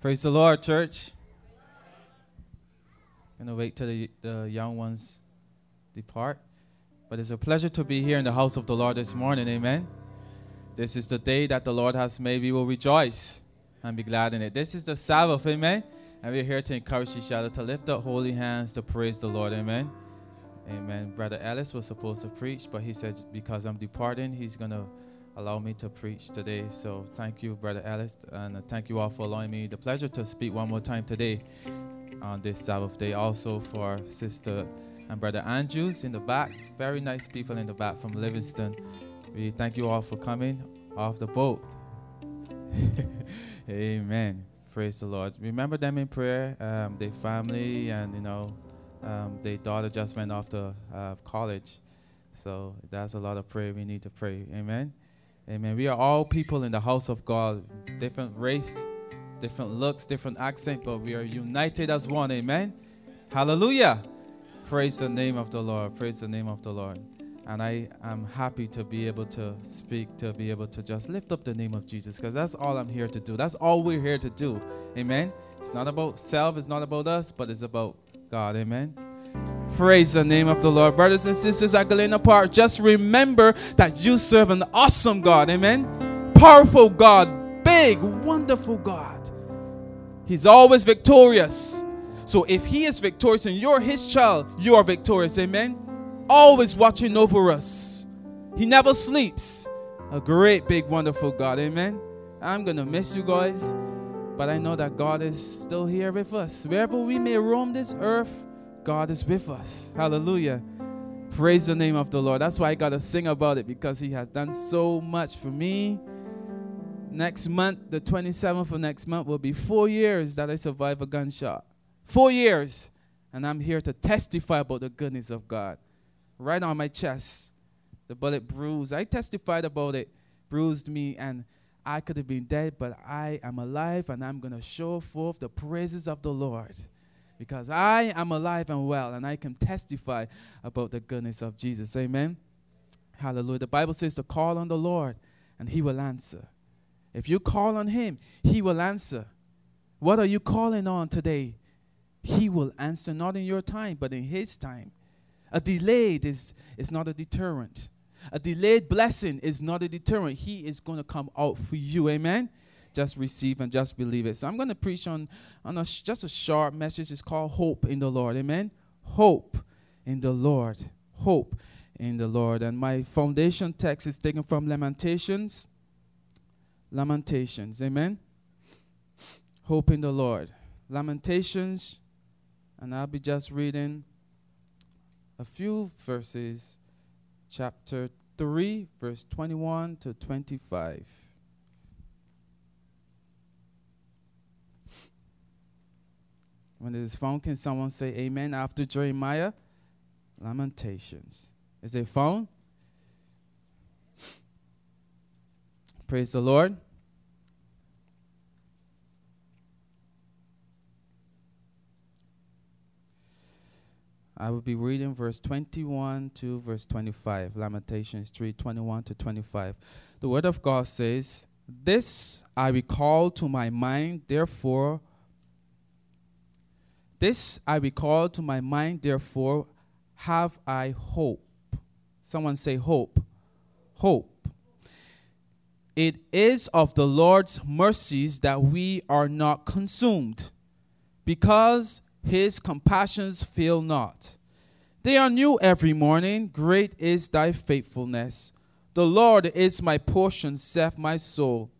Praise the Lord, church. I'm going to wait till the, the young ones depart. But it's a pleasure to be here in the house of the Lord this morning. Amen. This is the day that the Lord has made. We will rejoice and be glad in it. This is the Sabbath. Amen. And we're here to encourage each other to lift up holy hands to praise the Lord. Amen. Amen. Brother Ellis was supposed to preach, but he said because I'm departing, he's going to allow me to preach today. So thank you, Brother Ellis, and thank you all for allowing me the pleasure to speak one more time today on this Sabbath day. Also for Sister and Brother Andrews in the back, very nice people in the back from Livingston. We thank you all for coming off the boat. Amen. Praise the Lord. Remember them in prayer. Um, their family and you know, um, their daughter just went off to uh, college. So that's a lot of prayer we need to pray. Amen. Amen. We are all people in the house of God, different race, different looks, different accent, but we are united as one. Amen. Hallelujah. Praise the name of the Lord. Praise the name of the Lord. And I am happy to be able to speak, to be able to just lift up the name of Jesus, because that's all I'm here to do. That's all we're here to do. Amen. It's not about self, it's not about us, but it's about God. Amen. Praise the name of the Lord. Brothers and sisters at Galena Park, just remember that you serve an awesome God. Amen. Powerful God, big, wonderful God. He's always victorious. So if He is victorious and you're His child, you are victorious. Amen. Always watching over us. He never sleeps. A great, big, wonderful God. Amen. I'm going to miss you guys, but I know that God is still here with us. Wherever we may roam this earth, God is with us. Hallelujah. Praise the name of the Lord. That's why I got to sing about it because He has done so much for me. Next month, the 27th of next month, will be four years that I survived a gunshot. Four years. And I'm here to testify about the goodness of God. Right on my chest, the bullet bruised. I testified about it, bruised me, and I could have been dead, but I am alive, and I'm going to show forth the praises of the Lord because I am alive and well and I can testify about the goodness of Jesus. Amen. Hallelujah. The Bible says to call on the Lord and he will answer. If you call on him, he will answer. What are you calling on today? He will answer not in your time, but in his time. A delayed is, is not a deterrent. A delayed blessing is not a deterrent. He is going to come out for you. Amen just receive and just believe it. So I'm going to preach on, on a sh- just a short message. It's called Hope in the Lord. Amen? Hope in the Lord. Hope in the Lord. And my foundation text is taken from Lamentations. Lamentations. Amen? Hope in the Lord. Lamentations. And I'll be just reading a few verses. Chapter 3, verse 21 to 25. When it is found, can someone say amen after Jeremiah? Lamentations. Is it found? Praise the Lord. I will be reading verse 21 to verse 25. Lamentations 3 21 to 25. The word of God says, This I recall to my mind, therefore this I recall to my mind, therefore have I hope. Someone say hope. Hope. It is of the Lord's mercies that we are not consumed, because his compassions fail not. They are new every morning. Great is thy faithfulness. The Lord is my portion, saith my soul.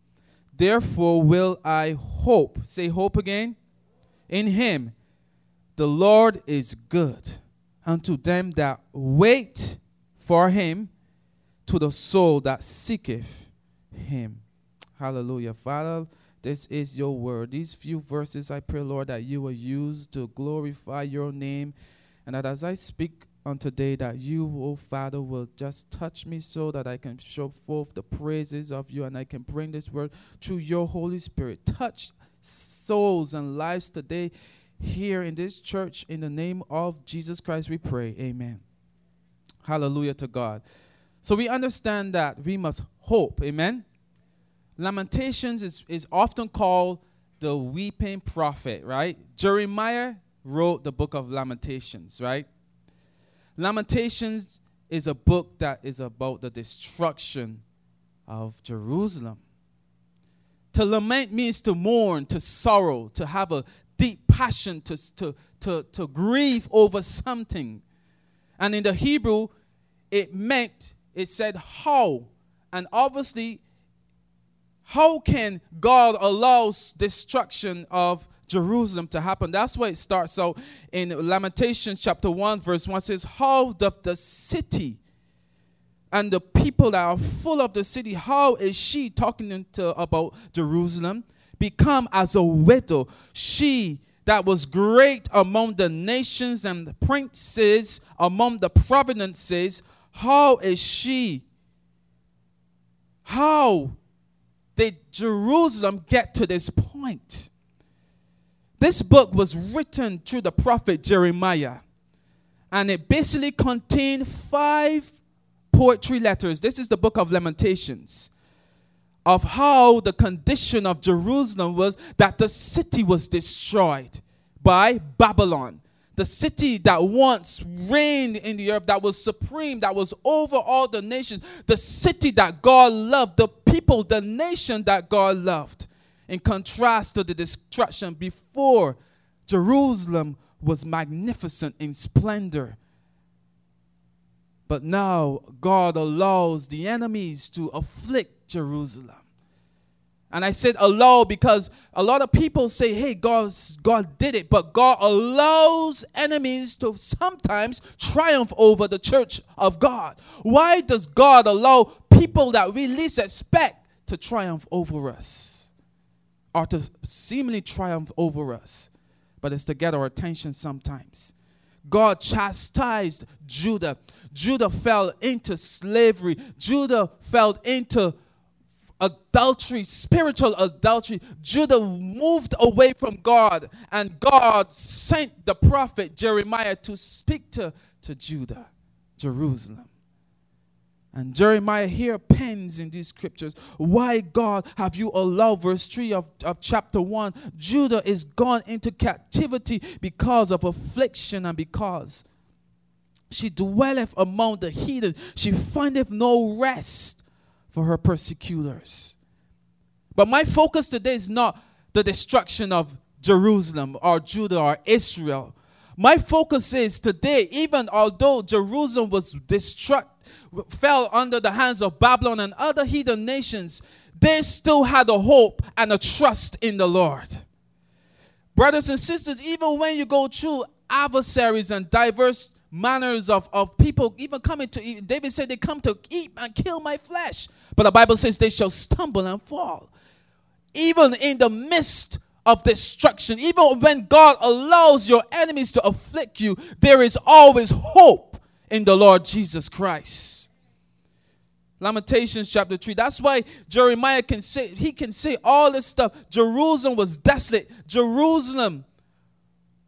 Therefore will I hope. Say hope again. In him the Lord is good unto them that wait for him, to the soul that seeketh him. Hallelujah. Father, this is your word. These few verses, I pray, Lord, that you will use to glorify your name. And that as I speak on today, that you, oh Father, will just touch me so that I can show forth the praises of you and I can bring this word through your Holy Spirit. Touch souls and lives today here in this church. In the name of Jesus Christ, we pray. Amen. Hallelujah to God. So we understand that we must hope. Amen. Lamentations is, is often called the weeping prophet, right? Jeremiah wrote the book of Lamentations, right? Lamentations is a book that is about the destruction of Jerusalem. To lament means to mourn, to sorrow, to have a deep passion, to, to, to, to grieve over something. And in the Hebrew, it meant, it said how. And obviously, how can God allow destruction of Jerusalem to happen? That's why it starts out in Lamentations chapter 1, verse 1 says, How doth the city and the people that are full of the city, how is she talking to, about Jerusalem? Become as a widow. She that was great among the nations and the princes, among the provinces, how is she? How did Jerusalem get to this point? This book was written through the prophet Jeremiah, and it basically contained five poetry letters. This is the book of Lamentations of how the condition of Jerusalem was that the city was destroyed by Babylon. The city that once reigned in the earth, that was supreme, that was over all the nations, the city that God loved, the people, the nation that God loved. In contrast to the destruction before, Jerusalem was magnificent in splendor but now God allows the enemies to afflict Jerusalem. And I said allow because a lot of people say, hey, God, God did it. But God allows enemies to sometimes triumph over the church of God. Why does God allow people that we least expect to triumph over us? Or to seemingly triumph over us? But it's to get our attention sometimes. God chastised Judah. Judah fell into slavery. Judah fell into adultery, spiritual adultery. Judah moved away from God, and God sent the prophet Jeremiah to speak to, to Judah, Jerusalem. And Jeremiah here pens in these scriptures, Why, God, have you allowed, verse 3 of, of chapter 1, Judah is gone into captivity because of affliction and because she dwelleth among the heathen. She findeth no rest for her persecutors. But my focus today is not the destruction of Jerusalem or Judah or Israel. My focus is today, even although Jerusalem was destroyed, fell under the hands of Babylon and other heathen nations, they still had a hope and a trust in the Lord. Brothers and sisters, even when you go through adversaries and diverse manners of, of people even coming to. David said they come to eat and kill my flesh. But the Bible says they shall stumble and fall. Even in the midst of destruction, even when God allows your enemies to afflict you, there is always hope in the Lord Jesus Christ. Lamentations chapter 3. That's why Jeremiah can say, he can say all this stuff. Jerusalem was desolate. Jerusalem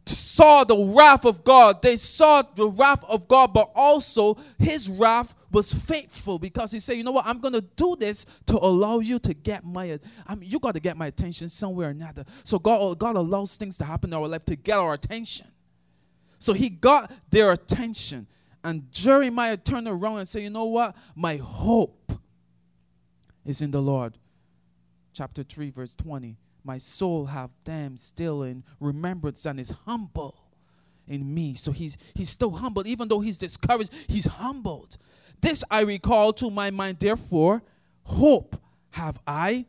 saw the wrath of God. They saw the wrath of God, but also his wrath was faithful because he said, You know what? I'm going to do this to allow you to get my, I mean, you got to get my attention somewhere or another. So God, uh, God allows things to happen in our life to get our attention. So he got their attention. And Jeremiah turned around and said, You know what? My hope is in the Lord. Chapter 3, verse 20 my soul have them still in remembrance and is humble in me. So he's he's still humble, even though he's discouraged, he's humbled. This I recall to my mind, therefore, hope have I.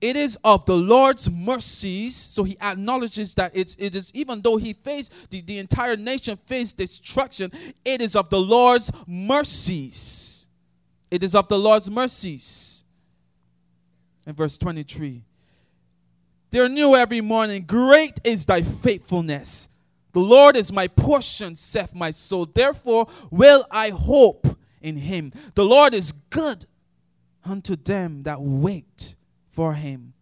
It is of the Lord's mercies. So he acknowledges that it's, it is, even though he faced, the, the entire nation faced destruction, it is of the Lord's mercies. It is of the Lord's mercies. In verse 23, they're new every morning. Great is thy faithfulness. The Lord is my portion, saith my soul. Therefore will I hope in him. The Lord is good unto them that wait for him,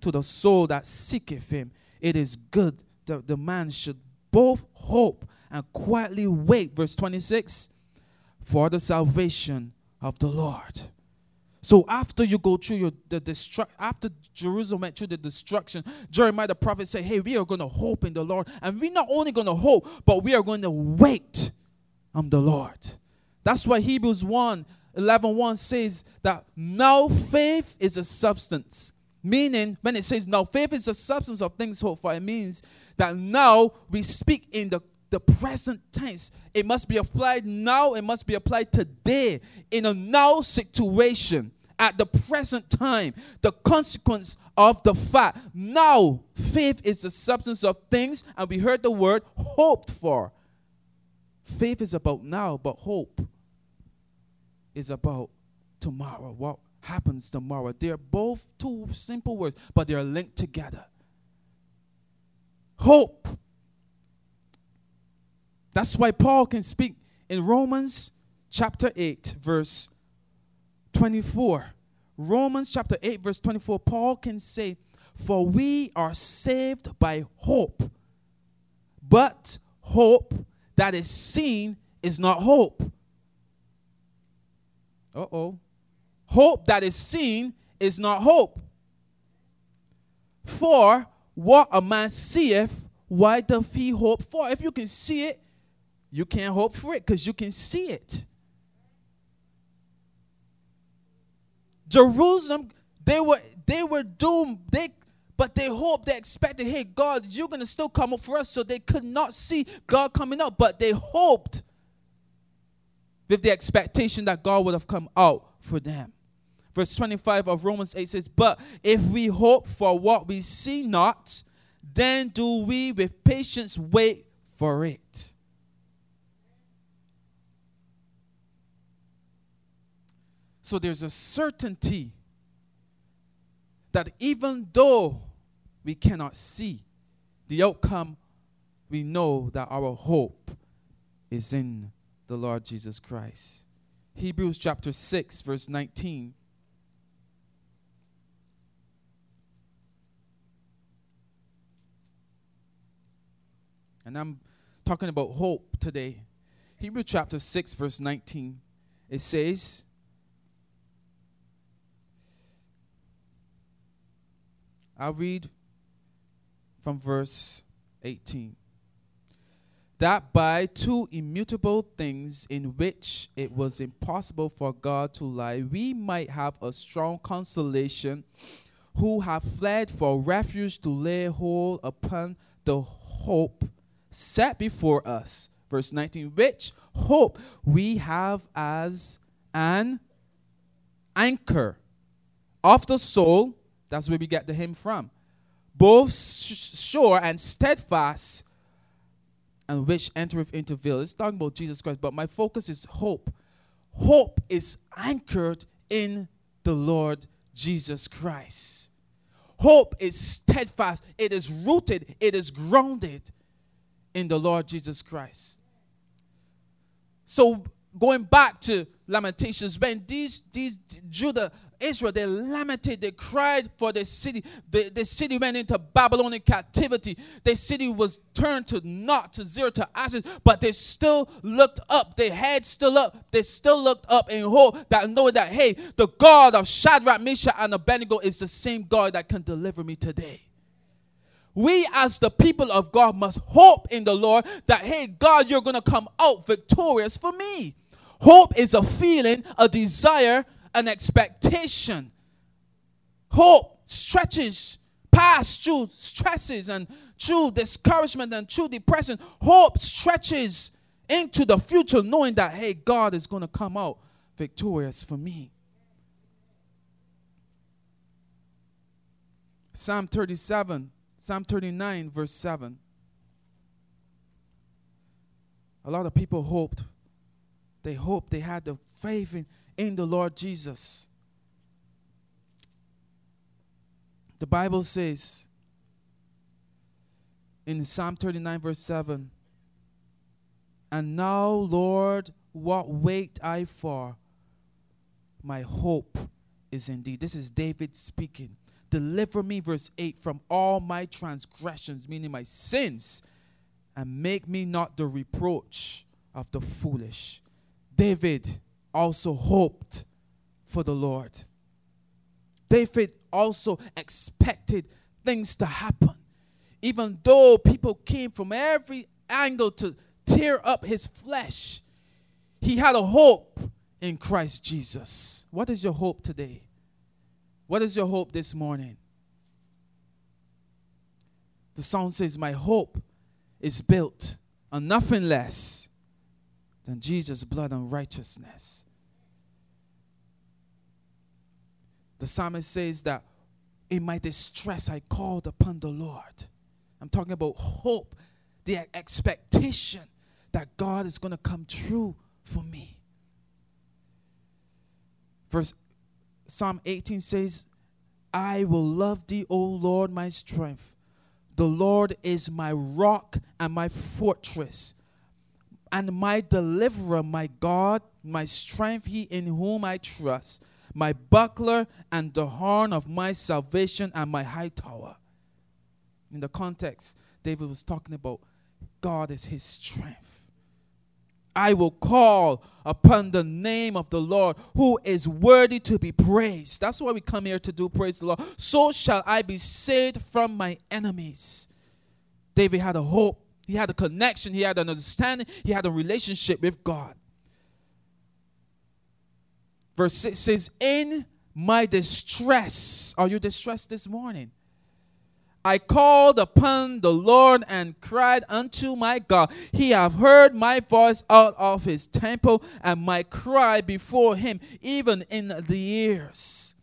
to the soul that seeketh him. It is good that the man should both hope and quietly wait. Verse 26 for the salvation of the Lord. So after you go through your the destruct after Jerusalem went through the destruction, Jeremiah the prophet said, Hey, we are gonna hope in the Lord. And we're not only gonna hope, but we are going to wait on the Lord. That's why Hebrews 1 11 1 says that now faith is a substance. Meaning, when it says now faith is a substance of things hoped for, it means that now we speak in the, the present tense. It must be applied now, it must be applied today in a now situation at the present time. The consequence of the fact now faith is the substance of things, and we heard the word hoped for. Faith is about now, but hope is about tomorrow. What happens tomorrow? They're both two simple words, but they're linked together. Hope. That's why Paul can speak in Romans chapter 8, verse 24. Romans chapter 8, verse 24, Paul can say, For we are saved by hope, but hope that is seen is not hope. Uh oh. Hope that is seen is not hope. For what a man seeth, why doth he hope for? If you can see it, you can't hope for it because you can see it. Jerusalem, they were they were doomed. They but they hoped, they expected, hey, God, you're gonna still come up for us. So they could not see God coming up, but they hoped with the expectation that God would have come out for them. Verse 25 of Romans 8 says, But if we hope for what we see not, then do we with patience wait for it. So there's a certainty that even though we cannot see the outcome, we know that our hope is in the Lord Jesus Christ. Hebrews chapter 6, verse 19. And I'm talking about hope today. Hebrews chapter 6, verse 19. It says, I'll read from verse 18. That by two immutable things in which it was impossible for God to lie, we might have a strong consolation who have fled for refuge to lay hold upon the hope set before us. Verse 19, which hope we have as an anchor of the soul that's where we get the hymn from. Both sure and steadfast, and which entereth into veil. It's talking about Jesus Christ, but my focus is hope. Hope is anchored in the Lord Jesus Christ. Hope is steadfast, it is rooted, it is grounded in the Lord Jesus Christ. So, going back to Lamentations, when these, these Judah Israel, they lamented, they cried for the city. The, the city went into Babylonian captivity. The city was turned to naught, to zero, to ashes, but they still looked up. Their head still up. They still looked up in hope that knowing that, hey, the God of Shadrach, Meshach, and Abednego is the same God that can deliver me today. We, as the people of God, must hope in the Lord that, hey, God, you're going to come out victorious for me. Hope is a feeling, a desire an expectation. Hope stretches past through stresses and through discouragement and through depression. Hope stretches into the future, knowing that, hey, God is going to come out victorious for me. Psalm 37, Psalm 39, verse 7. A lot of people hoped, they hoped they had the faith in, in the Lord Jesus. The Bible says in Psalm 39, verse 7 And now, Lord, what wait I for? My hope is in thee. This is David speaking. Deliver me, verse 8, from all my transgressions, meaning my sins, and make me not the reproach of the foolish. David also hoped for the Lord. David also expected things to happen. Even though people came from every angle to tear up his flesh, he had a hope in Christ Jesus. What is your hope today? What is your hope this morning? The song says, My hope is built on nothing less than Jesus' blood and righteousness. The psalmist says that in my distress I called upon the Lord. I'm talking about hope, the expectation that God is going to come true for me. Verse Psalm 18 says, I will love thee, O Lord, my strength. The Lord is my rock and my fortress, and my deliverer, my God, my strength, he in whom I trust, my buckler and the horn of my salvation and my high tower. In the context, David was talking about God is his strength. I will call upon the name of the Lord who is worthy to be praised. That's why we come here to do praise the Lord. So shall I be saved from my enemies. David had a hope, he had a connection, he had an understanding, he had a relationship with God. Verse 6 says, In my distress, are you distressed this morning? I called upon the Lord and cried unto my God. He have heard my voice out of his temple and my cry before him, even in the ears.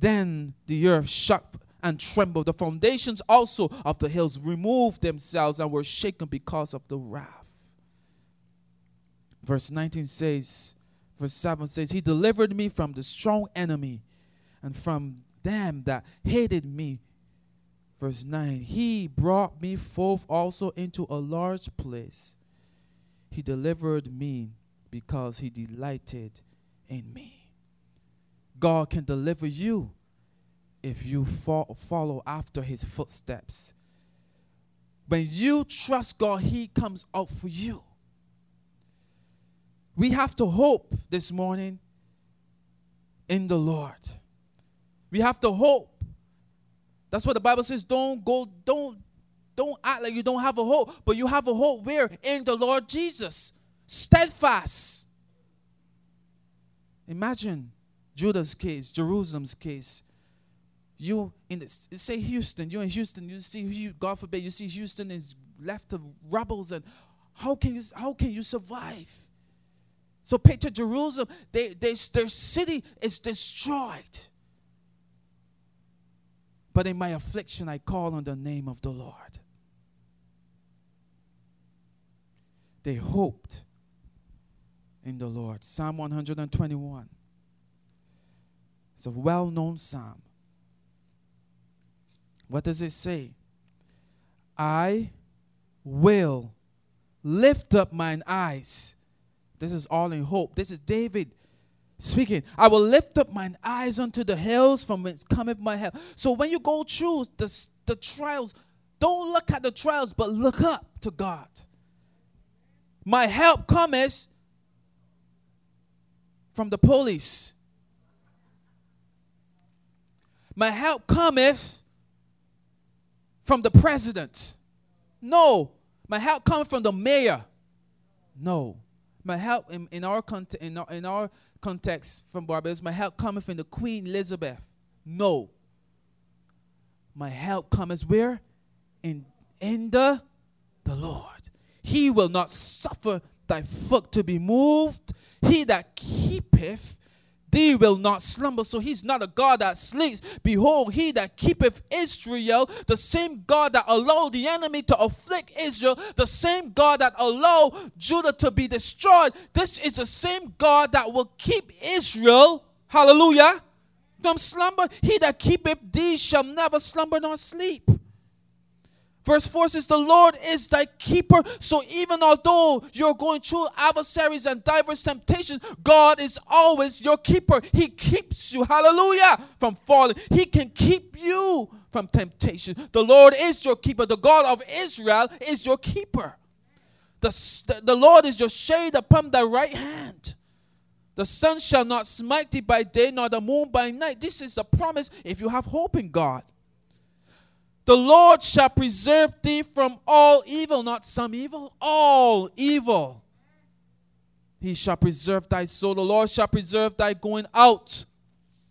Then the earth shook and trembled. The foundations also of the hills removed themselves and were shaken because of the wrath. Verse 19 says, verse 7 says, He delivered me from the strong enemy and from them that hated me Verse 9 He brought me forth also into a large place. He delivered me because he delighted in me. God can deliver you if you fo- follow after his footsteps. When you trust God, he comes out for you. We have to hope this morning in the Lord. We have to hope that's what the Bible says. Don't go, don't, don't act like you don't have a hope, but you have a hope where? In the Lord Jesus. Steadfast. Imagine Judah's case, Jerusalem's case. You in this, say Houston, you're in Houston, you see God forbid, you see Houston is left of rebels, and how can you how can you survive? So picture Jerusalem, they, they, their city is destroyed. But in my affliction, I call on the name of the Lord. They hoped in the Lord. Psalm 121. It's a well known psalm. What does it say? I will lift up mine eyes. This is all in hope. This is David speaking, I will lift up mine eyes unto the hills from whence cometh my help. So when you go through the, the trials, don't look at the trials, but look up to God. My help cometh from the police. My help cometh from the president. No. My help cometh from the mayor. No. My help in, in our in our, in our context from Barbados, my help cometh from the Queen Elizabeth. No. My help cometh where? In in the the Lord. He will not suffer thy foot to be moved. He that keepeth thee will not slumber. So he's not a God that sleeps. Behold, he that keepeth Israel, the same God that allowed the enemy to afflict Israel, the same God that allowed Judah to be destroyed, this is the same God that will keep Israel. Hallelujah. Don't slumber. He that keepeth thee shall never slumber nor sleep. Verse 4 says, The Lord is thy keeper. So even although you're going through adversaries and diverse temptations, God is always your keeper. He keeps you, hallelujah, from falling. He can keep you from temptation. The Lord is your keeper. The God of Israel is your keeper. The, the, Lord is your shade upon thy right hand. The sun shall not smite thee by day, nor the moon by night. This is the promise if you have hope in God. The Lord shall preserve thee from all evil, not some evil, all evil. He shall preserve thy soul. The Lord shall preserve thy going out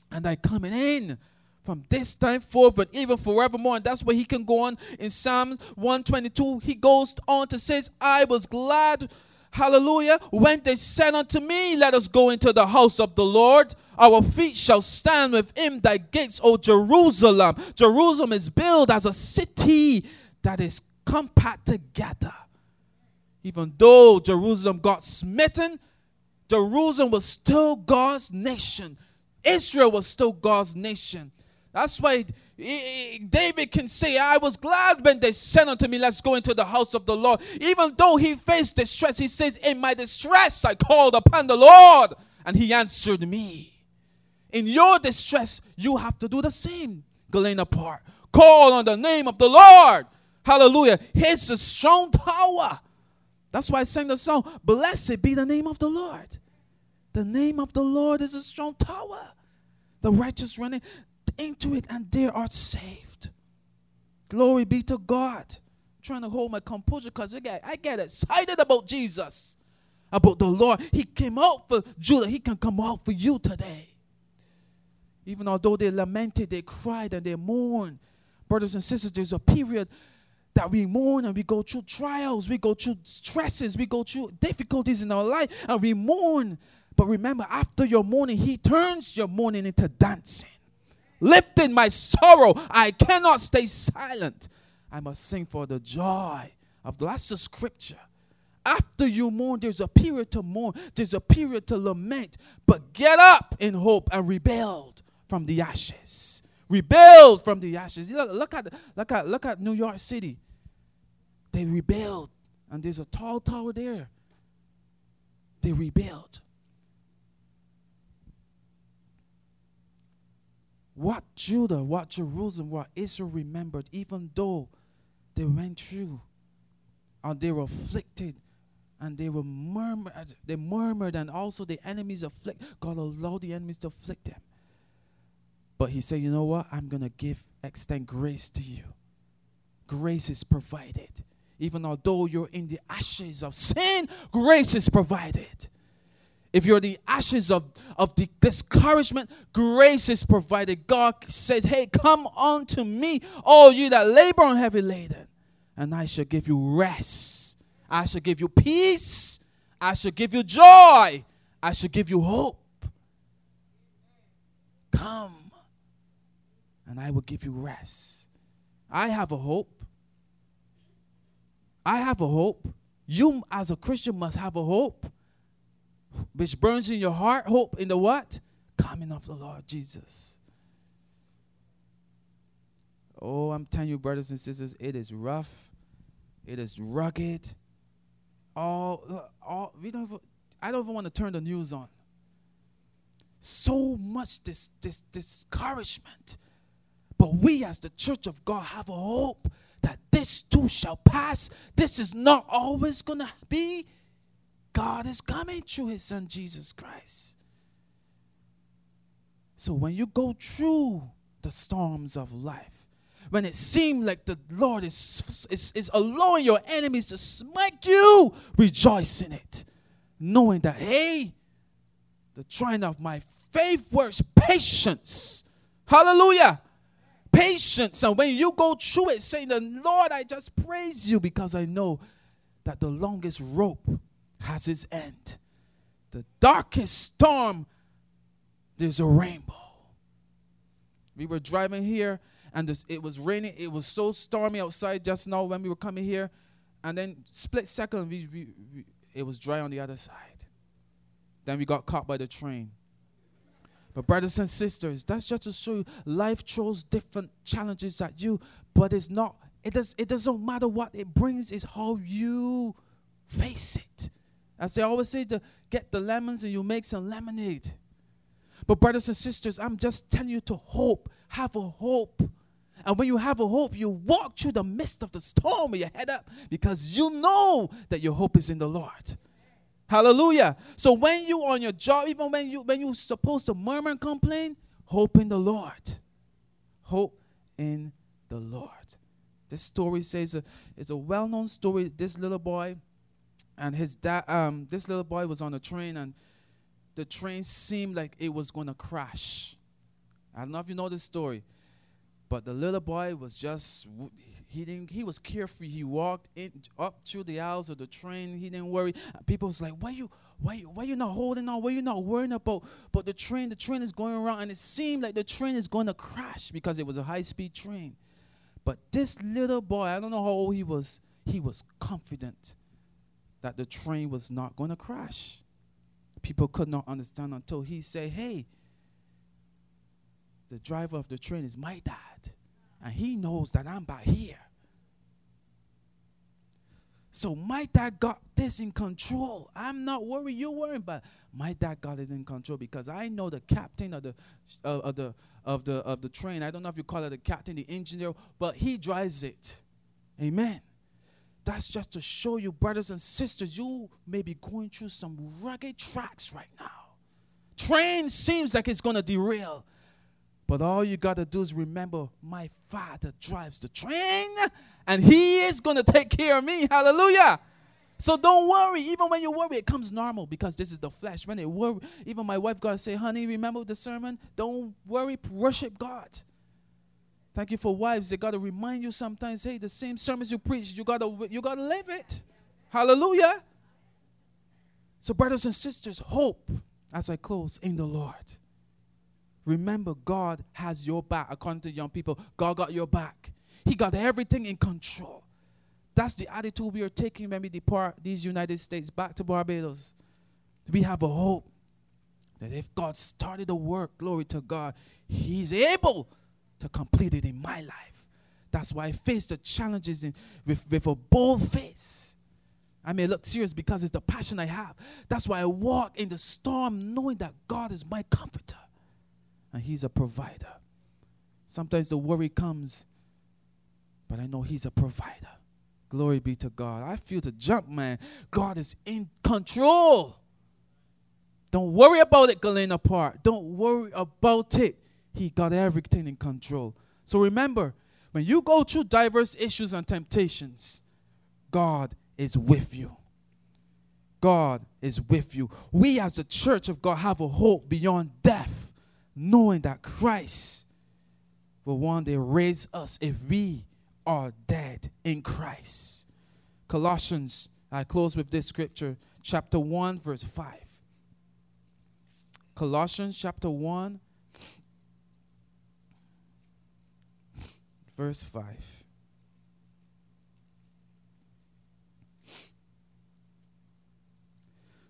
and thy coming in from this time forward, even forevermore. And that's where he can go on in Psalms 122. He goes on to say, I was glad Hallelujah. When they said unto me, Let us go into the house of the Lord, our feet shall stand within thy gates, O Jerusalem. Jerusalem is built as a city that is compact together. Even though Jerusalem got smitten, Jerusalem was still God's nation. Israel was still God's nation. That's why David can say, I was glad when they said unto me, Let's go into the house of the Lord. Even though he faced distress, he says, In my distress I called upon the Lord, and he answered me. In your distress, you have to do the same. Galena Park. Call on the name of the Lord. Hallelujah. His strong tower. That's why I sang the song, Blessed be the name of the Lord. The name of the Lord is a strong tower. The righteous running into it and they are saved. Glory be to God. I'm trying to hold my composure because I get, I get excited about Jesus, about the Lord. He came out for Judah, He can come out for you today. Even although they lamented, they cried, and they mourned. Brothers and sisters, there's a period that we mourn and we go through trials, we go through stresses, we go through difficulties in our life, and we mourn. But remember, after your mourning, He turns your mourning into dancing lifting my sorrow. I cannot stay silent. I must sing for the joy of the. That's the scripture. After you mourn, there's a period to mourn, there's a period to lament, but get up in hope and rebuild from the ashes. Rebuild from the ashes. Look, look at look at look at New York City. They rebuild, and there's a tall tower there. They rebuild. what Judah, what Jerusalem, what Israel remembered, even though they went through and they were afflicted and they were murmured, they murmured, and also the enemies afflict. God allowed the enemies to afflict them. But he said, you know what? I'm gonna give extend grace to you. Grace is provided. Even although you're in the ashes of sin, grace is provided. If you're the ashes of, of the discouragement, grace is provided. God says, Hey, come unto me, all you that labor and heavy laden, and I shall give you rest. I shall give you peace. I shall give you joy. I shall give you hope. Come, and I will give you rest. I have a hope. I have a hope. You, as a Christian, must have a hope which burns in your heart hope in the what? Coming of the Lord Jesus. Oh, I'm telling you, brothers and sisters, it is rough. It is rugged. All, all we don't. Even, I don't even want to turn the news on. So much this, this discouragement. But we, as the church of God, have a hope that this too shall pass. This is not always gonna be. God is coming through his son Jesus Christ. So when you go through the storms of life, when it seems like the Lord is, is, is allowing your enemies to smite you, rejoice in it. Knowing that, hey, the trying of my faith works patience. Hallelujah. Patience. And when you go through it, saying, the Lord, I just praise you because I know that the longest rope has its end. The darkest storm, there's a rainbow. We were driving here, and this, it was raining. It was so stormy outside just now when we were coming here, and then split second, we, we, we, it was dry on the other side. Then we got caught by the train. But brothers and sisters, that's just to show you life throws different challenges at you, but it's not. It does. It doesn't matter what it brings. It's how you face it. As they always say, to get the lemons and you make some lemonade. But, brothers and sisters, I'm just telling you to hope. Have a hope. And when you have a hope, you walk through the midst of the storm with your head up because you know that your hope is in the Lord. Hallelujah. So when you on your job, even when you when you're supposed to murmur and complain, hope in the Lord. Hope in the Lord. This story says a, it's a well-known story. This little boy and his dad um this little boy was on a train and the train seemed like it was to crash. I don't know if you know this story. But the little boy was just he didn't he was carefree. He walked in up through the aisles of the train. He didn't worry. People was like, "Why you why you, why you not holding on? Why you not worrying about?" But the train the train is going around, and it seemed like the train is going to crash because it was a high speed train. But this little boy, I don't know how old he was. He was confident that the train was not going to crash. People could not understand until he said, "Hey." the driver of the train is my dad. And he knows that I'm back here. So my dad got this in control. I'm not worried. You're worried, but my dad got it in control because I know the captain of the uh, of the of the of the train. I don't know if you call it the captain, the engineer, but he drives it. Amen. That's just to show you, brothers and sisters, you may be going through some rugged tracks right now. Train seems like it's gonna derail. But all you got to do is remember my father drives the train and he is going to take care of me. Hallelujah. So don't worry. Even when you worry, it comes normal because this is the flesh. When it worry, even my wife got to say, honey, remember the sermon? Don't worry, worship God. Thank you for wives. They got to remind you sometimes, hey, the same sermons you preach, you got to you got to live it. Hallelujah. So brothers and sisters, hope as I close in the Lord. Remember, God has your back. According to young people, God got your back. He got everything in control. That's the attitude we are taking when we depart these United States back to Barbados. We have a hope that if God started the work, glory to God, He's able to complete it in my life. That's why I face the challenges in, with, with a bold face. I may look serious because it's the passion I have. That's why I walk in the storm knowing that God is my comforter and He's a provider. Sometimes the worry comes, but I know He's a provider. Glory be to God. I feel the jump, man. God is in control. Don't worry about it, Galena Park. Don't worry about it. He got everything in control. So remember, when you go through diverse issues and temptations, God is with you. God is with you. We, as the church of God, have a hope beyond death knowing that Christ will one day raise us if we are dead in Christ. Colossians, I close with this scripture, chapter 1, verse 5. Colossians chapter 1, verse 5.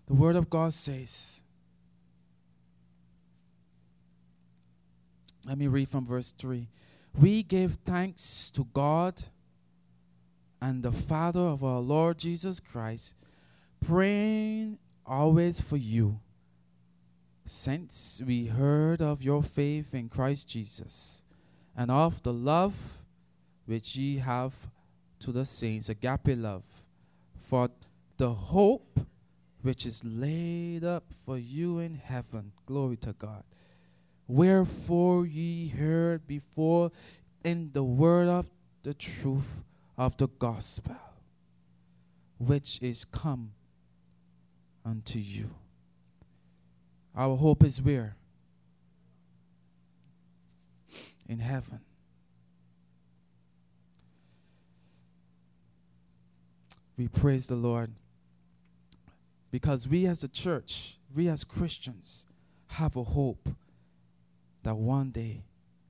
The Word of God says, Let me read from verse 3. We give thanks to God and the Father of our Lord Jesus Christ, praying always for you, since we heard of your faith in Christ Jesus and of the love which ye have to the saints, agape love, for the hope which is laid up for you in heaven. Glory to God. Wherefore ye heard before in the word of the truth of the gospel, which is come unto you. Our hope is where? In heaven. We praise the Lord because we as a church, we as Christians, have a hope that one day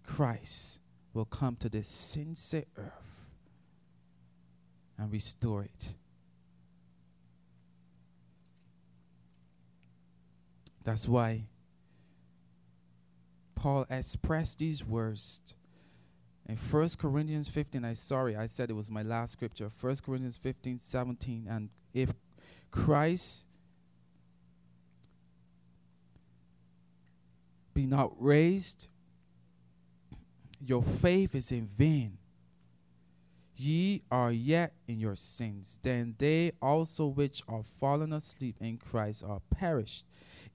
Christ will come to this sin-sick earth and restore it. That's why Paul expressed these words in 1 Corinthians 15. I sorry, I said it was my last scripture. 1 Corinthians 15, 17. And if Christ not raised, your faith is in vain. ye are yet in your sins, then they also which are fallen asleep in Christ are perished.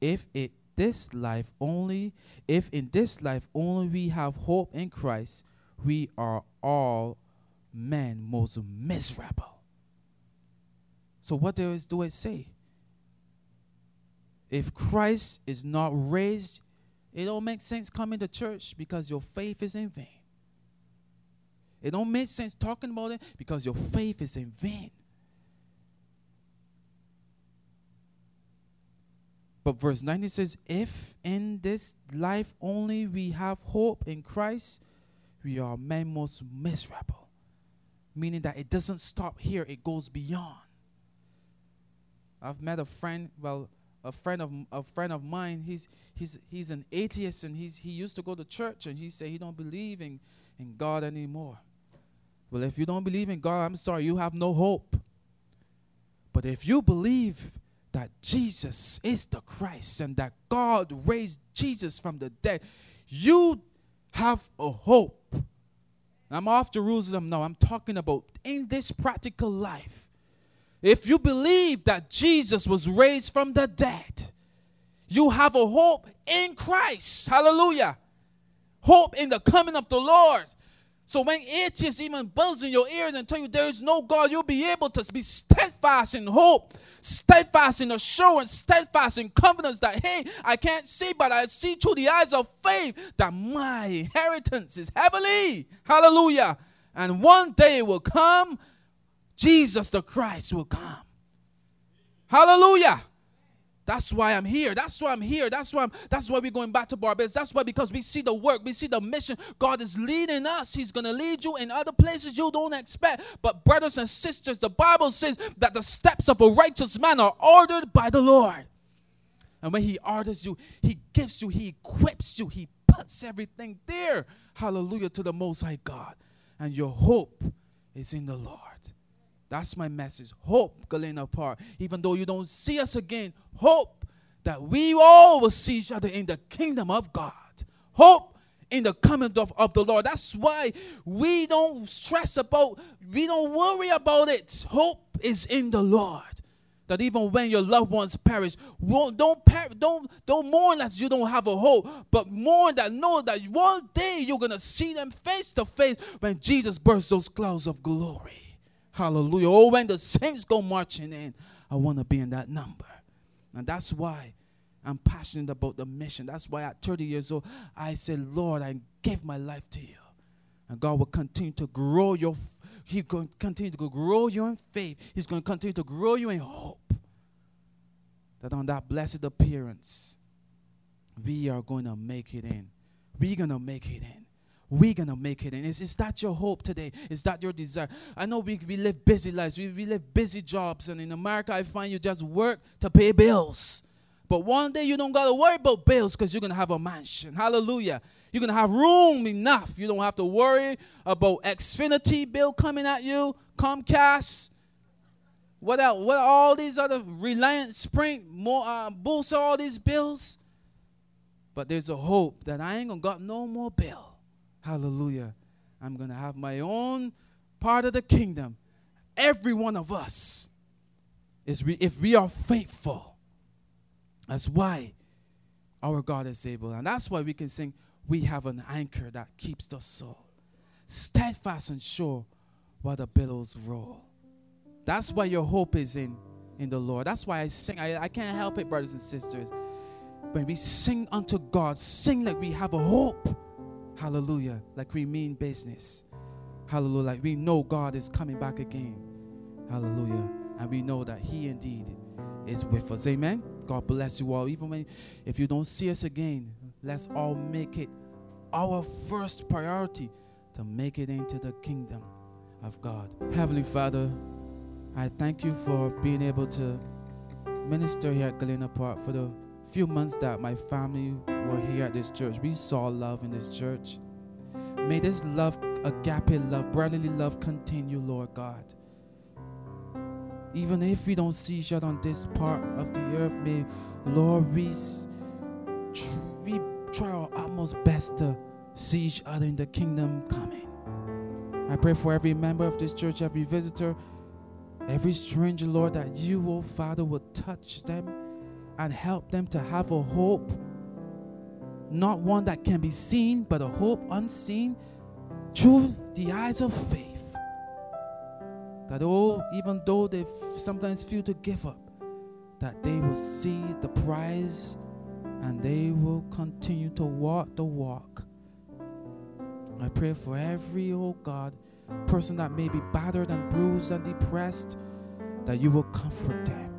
If it this life only, if in this life only we have hope in Christ, we are all men most miserable. So what does do it say? If Christ is not raised, it don't make sense coming to church because your faith is in vain. It don't make sense talking about it because your faith is in vain. But verse 90 says, If in this life only we have hope in Christ, we are men most miserable. Meaning that it doesn't stop here, it goes beyond. I've met a friend, well, a friend of a friend of mine. He's he's he's an atheist and he's he used to go to church and he said he don't believe in, in God anymore. Well, if you don't believe in God, I'm sorry, you have no hope. But if you believe that Jesus is the Christ and that God raised Jesus from the dead, you have a hope. I'm off Jerusalem now. I'm talking about in this practical life. If you believe that Jesus was raised from the dead, you have a hope in Christ. Hallelujah. Hope in the coming of the Lord. So when atheists even buzz in your ears and tell you there is no God, you'll be able to be steadfast in hope, steadfast in assurance, steadfast in confidence that, hey, I can't see, but I see through the eyes of faith that my inheritance is heavenly. Hallelujah. And one day it will come, Jesus the Christ will come. Hallelujah. That's why I'm here. That's why I'm here. That's why I'm, that's why we're going back to Barbados. That's why because we see the work, we see the mission. God is leading us. He's going to lead you in other places you don't expect. But brothers and sisters, the Bible says that the steps of a righteous man are ordered by the Lord. And when he orders you, he gives you, he equips you, he puts everything there. Hallelujah to the most high God. And your hope is in the Lord. That's my message. Hope, Galena Park. Even though you don't see us again, hope that we all will see each other in the kingdom of God. Hope in the coming of, of the Lord. That's why we don't stress about, we don't worry about it. Hope is in the Lord. That even when your loved ones perish, don't per- don't don't mourn that you don't have a hope, but mourn that know that one day you're gonna see them face to face when Jesus bursts those clouds of glory. Hallelujah. Oh, when the saints go marching in, I want to be in that number. And that's why I'm passionate about the mission. That's why at 30 years old, I said, Lord, I give my life to you. And God will continue to grow your, He's going to continue to grow you in faith. He's going to continue to grow you in hope. That on that blessed appearance, we are going to make it in. We're going to make it in we're to make it. And is, is that your hope today? Is that your desire? I know we, we live busy lives, we, we live busy jobs. And in America, I find you just work to pay bills. But one day you don't got to worry about bills because you're to have a mansion. Hallelujah. You're to have room enough. You don't have to worry about Xfinity bill coming at you, Comcast. What else? What all these other Reliant Sprint, more uh, boost all these bills? But there's a hope that I ain't gonna got no more bill. Hallelujah. I'm going to have my own part of the kingdom. Every one of us is we, if we are faithful. That's why our God is able. And that's why we can sing, We have an anchor that keeps the soul steadfast and sure while the billows roll. That's why your hope is in, in the Lord. That's why I sing. I, I can't help it, brothers and sisters. When we sing unto God, sing like we have a hope Hallelujah. Like we mean business. Hallelujah. Like we know God is coming back again. Hallelujah. And we know that He indeed is with us. Amen. God bless you all. Even when if you don't see us again, let's all make it our first priority to make it into the kingdom of God. Heavenly Father, I thank you for being able to minister here at Galena Park for the few months that my family were here at this church, we saw love in this church. May this love, agape love, brotherly love continue, Lord God. Even if we don't see each other on this part of the earth, may, Lord, we, we try our utmost best to see each other in the kingdom coming. I pray for every member of this church, every visitor, every stranger, Lord, that you, oh Father, will touch them and help them to have a hope, not one that can be seen, but a hope unseen through the eyes of faith. That all, even though they sometimes feel to give up, that they will see the prize and they will continue to walk the walk. I pray for every, oh God, person that may be battered and bruised and depressed, that you will comfort them.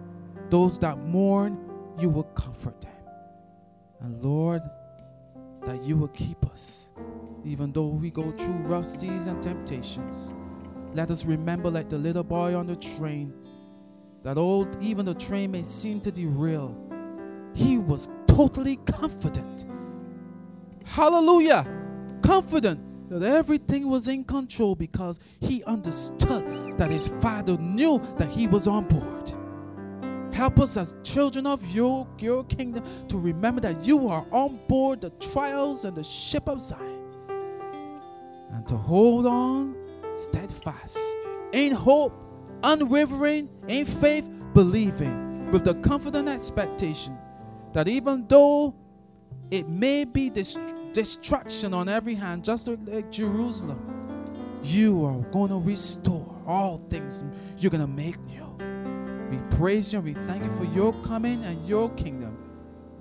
Those that mourn, you will comfort them. And Lord, that you will keep us, even though we go through rough seas and temptations. Let us remember, like the little boy on the train, that old, even the train may seem to derail, he was totally confident. Hallelujah! Confident that everything was in control because he understood that his father knew that he was on board. Help us as children of your, your kingdom to remember that you are on board the trials and the ship of Zion and to hold on steadfast in hope, unwavering in faith, believing with the confident expectation that even though it may be dist- destruction on every hand, just like Jerusalem, you are going to restore all things. You're going to make new. We praise you and we thank you for your coming and your kingdom.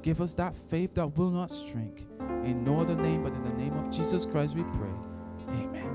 Give us that faith that will not shrink. In no other name but in the name of Jesus Christ we pray. Amen.